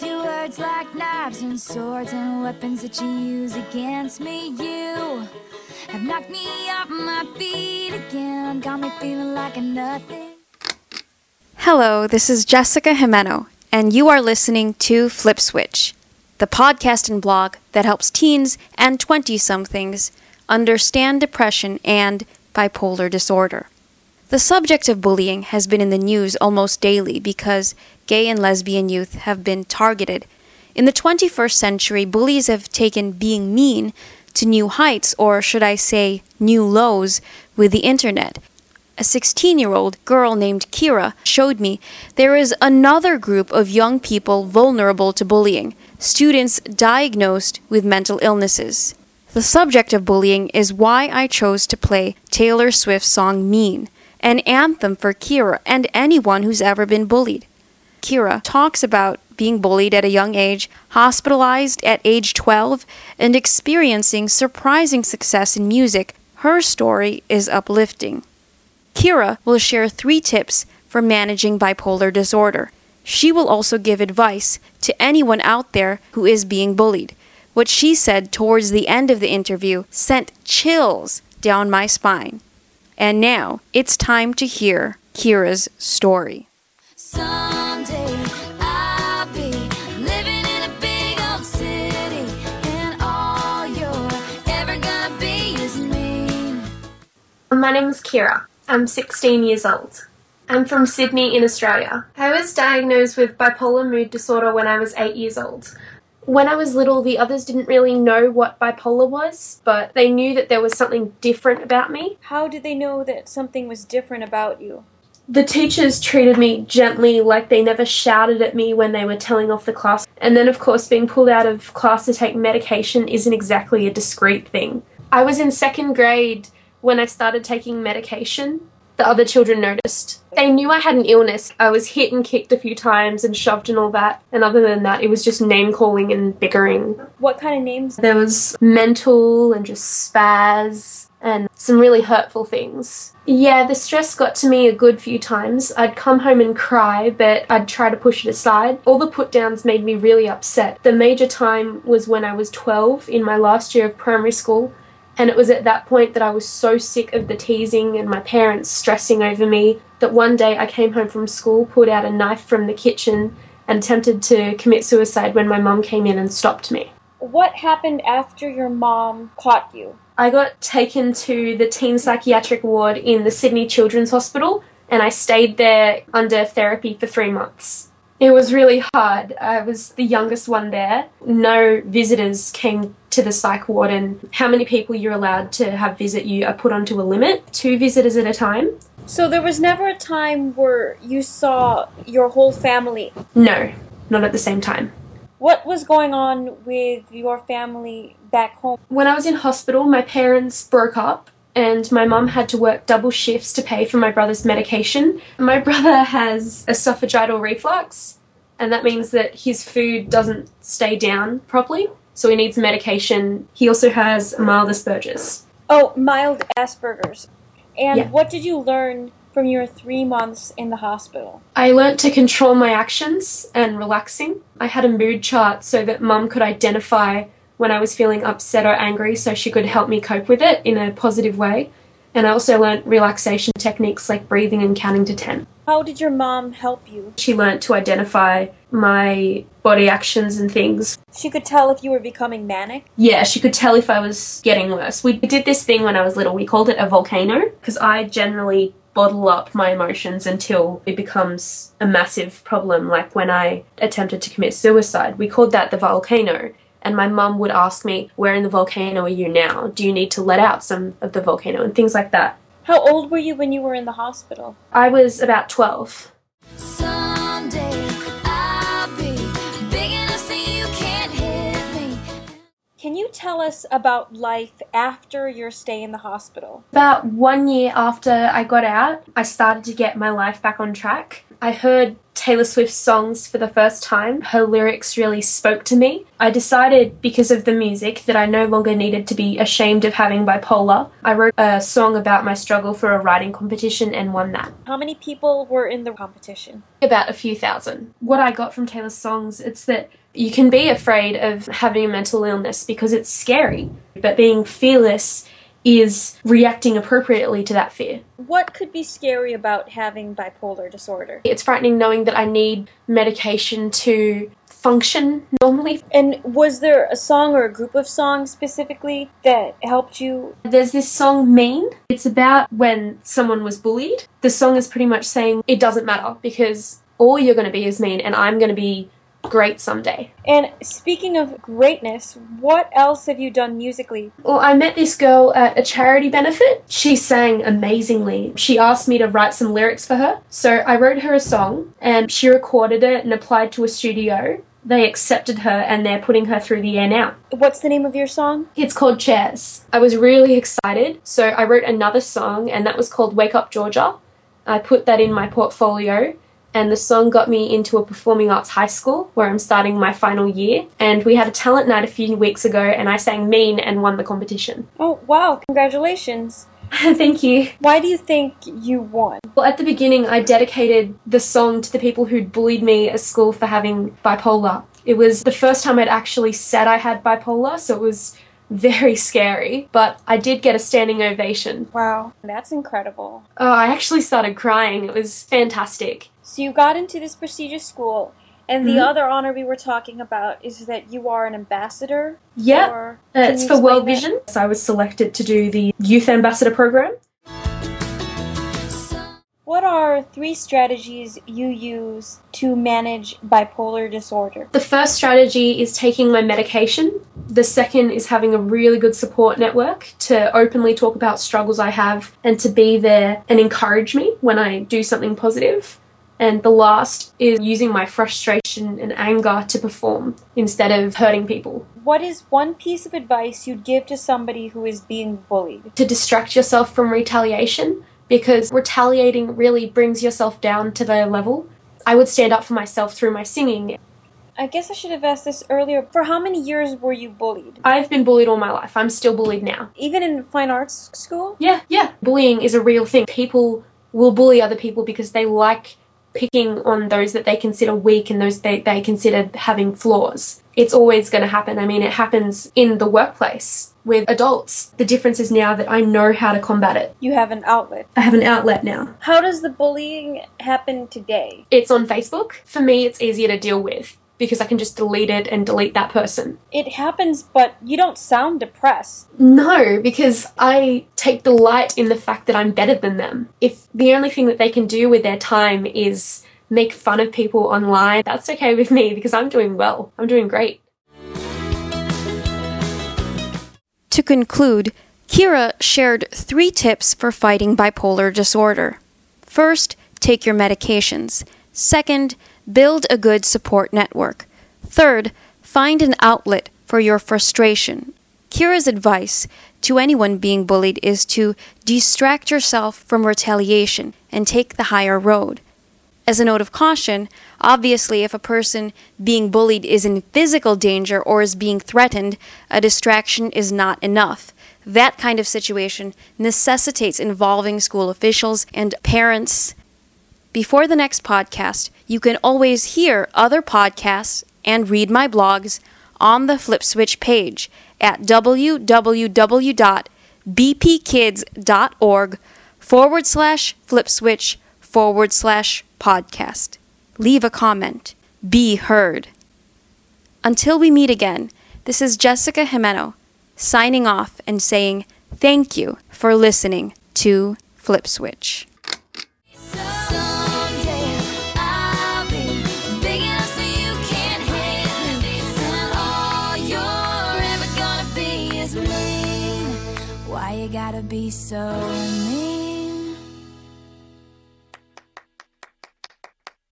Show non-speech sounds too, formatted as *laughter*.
with your words like knives and swords and weapons that you use against me. You have knocked me off my feet again, got me feeling like a nothing. Hello, this is Jessica Gimeno, and you are listening to Flip Switch, the podcast and blog that helps teens and 20 somethings understand depression and bipolar disorder. The subject of bullying has been in the news almost daily because gay and lesbian youth have been targeted. In the 21st century, bullies have taken being mean to new heights, or should I say, new lows, with the internet. A 16 year old girl named Kira showed me there is another group of young people vulnerable to bullying students diagnosed with mental illnesses. The subject of bullying is why I chose to play Taylor Swift's song Mean an anthem for Kira and anyone who's ever been bullied. Kira talks about being bullied at a young age, hospitalized at age 12, and experiencing surprising success in music. Her story is uplifting. Kira will share three tips for managing bipolar disorder. She will also give advice to anyone out there who is being bullied. What she said towards the end of the interview sent chills down my spine. And now it's time to hear Kira's story. Someday I'll be living in a big old city, and all you're ever gonna be is me. My name is Kira. I'm 16 years old. I'm from Sydney in Australia. I was diagnosed with bipolar mood disorder when I was 8 years old. When I was little, the others didn't really know what bipolar was, but they knew that there was something different about me. How did they know that something was different about you? The teachers treated me gently, like they never shouted at me when they were telling off the class. And then, of course, being pulled out of class to take medication isn't exactly a discreet thing. I was in second grade when I started taking medication. The other children noticed. They knew I had an illness. I was hit and kicked a few times and shoved and all that. And other than that, it was just name calling and bickering. What kind of names? There was mental and just spaz and some really hurtful things. Yeah, the stress got to me a good few times. I'd come home and cry, but I'd try to push it aside. All the put downs made me really upset. The major time was when I was 12 in my last year of primary school. And it was at that point that I was so sick of the teasing and my parents stressing over me that one day I came home from school, pulled out a knife from the kitchen, and attempted to commit suicide when my mum came in and stopped me. What happened after your mom caught you? I got taken to the teen psychiatric ward in the Sydney Children's Hospital and I stayed there under therapy for three months. It was really hard. I was the youngest one there. No visitors came to the psych ward, and how many people you're allowed to have visit you are put onto a limit two visitors at a time. So there was never a time where you saw your whole family. No, not at the same time. What was going on with your family back home? When I was in hospital, my parents broke up and my mum had to work double shifts to pay for my brother's medication. My *laughs* brother has esophageal reflux, and that means that his food doesn't stay down properly, so he needs medication. He also has mild Asperger's. Oh, mild Asperger's. And Yeah. what did you learn from your three months in the hospital? I learnt to control my actions and relaxing. I had a mood chart so that mum could identify when I was feeling upset or angry so she could help me cope with it in a positive way. And I also learnt relaxation techniques like breathing and counting to 10. How did your mom help you? She learnt to identify my body actions and things. She could tell if you were becoming manic. Yeah, she could tell if I was getting worse. We did this thing when I was little. We called it a volcano because I generally bottle up my emotions until it becomes a massive problem, like when I attempted to commit suicide. We called that the volcano. And my mum would ask me, Where in the volcano are you now? Do you need to let out some of the volcano? And things like that. How old were you when you were in the hospital? I was about 12. Can you tell us about life after your stay in the hospital? About one year after I got out, I started to get my life back on track. I heard Taylor Swift's songs for the first time, her lyrics really spoke to me. I decided, because of the music, that I no longer needed to be ashamed of having bipolar. I wrote a song about my struggle for a writing competition and won that. How many people were in the competition? About a few thousand. What I got from Taylor's songs, it's that you can be afraid of having a mental illness because it's scary, but being fearless is reacting appropriately to that fear. What could be scary about having bipolar disorder? It's frightening knowing that I need medication to function normally. And was there a song or a group of songs specifically that helped you? There's this song Mean. It's about when someone was bullied. The song is pretty much saying it doesn't matter because all you're going to be is mean and I'm going to be great someday. And speaking of greatness, what else have you done musically? Well, I met this girl at a charity benefit. She sang amazingly. She asked me to write some lyrics for her. So I wrote her a song and she recorded it and applied to a studio. They accepted her and they're putting her through the air now. What's the name of your song? It's called Chairs. I was really excited. So I wrote another song and that was called Wake Up Georgia. I put that in my portfolio and the song got me into a performing arts high school where I'm starting my final year. And we had a talent night a few weeks ago, and I sang Mean and won the competition. Oh, wow, congratulations. *laughs* Thank you. Why do you think you won? Well, at the beginning, I dedicated the song to the people who'd bullied me at school for having bipolar. It was the first time I'd actually said I had bipolar, so it was very scary, but I did get a standing ovation. Wow, that's incredible. Oh, I actually started crying. It was fantastic. So you got into this prestigious school, and the mm-hmm. other honor we were talking about is that you are an ambassador. Yeah, uh, it's for World that? Vision. So I was selected to do the youth ambassador program. What are three strategies you use to manage bipolar disorder? The first strategy is taking my medication. The second is having a really good support network to openly talk about struggles I have and to be there and encourage me when I do something positive. And the last is using my frustration and anger to perform instead of hurting people. What is one piece of advice you'd give to somebody who is being bullied? To distract yourself from retaliation because retaliating really brings yourself down to their level. I would stand up for myself through my singing. I guess I should have asked this earlier. For how many years were you bullied? I've been bullied all my life. I'm still bullied now. Even in fine arts school? Yeah, yeah. Bullying is a real thing. People will bully other people because they like picking on those that they consider weak and those they, they consider having flaws. It's always going to happen. I mean, it happens in the workplace with adults. The difference is now that I know how to combat it. You have an outlet. I have an outlet now. How does the bullying happen today? It's on Facebook. For me, it's easier to deal with because I can just delete it and delete that person. It happens, but you don't sound depressed. No, because I take delight in the fact that I'm better than them. If the only thing that they can do with their time is make fun of people online, that's okay with me because I'm doing well. I'm doing great. To conclude, Kira shared three tips for fighting bipolar disorder. First, take your medications. Second, Build a good support network. Third, find an outlet for your frustration. Kira's advice to anyone being bullied is to distract yourself from retaliation and take the higher road. As a note of caution, obviously, if a person being bullied is in physical danger or is being threatened, a distraction is not enough. That kind of situation necessitates involving school officials and parents before the next podcast, you can always hear other podcasts and read my blogs on the FlipSwitch page at www.bpkids.org forward slash flipswitch forward slash podcast. Leave a comment. Be heard. Until we meet again, this is Jessica Gimeno signing off and saying thank you for listening to FlipSwitch. gotta so.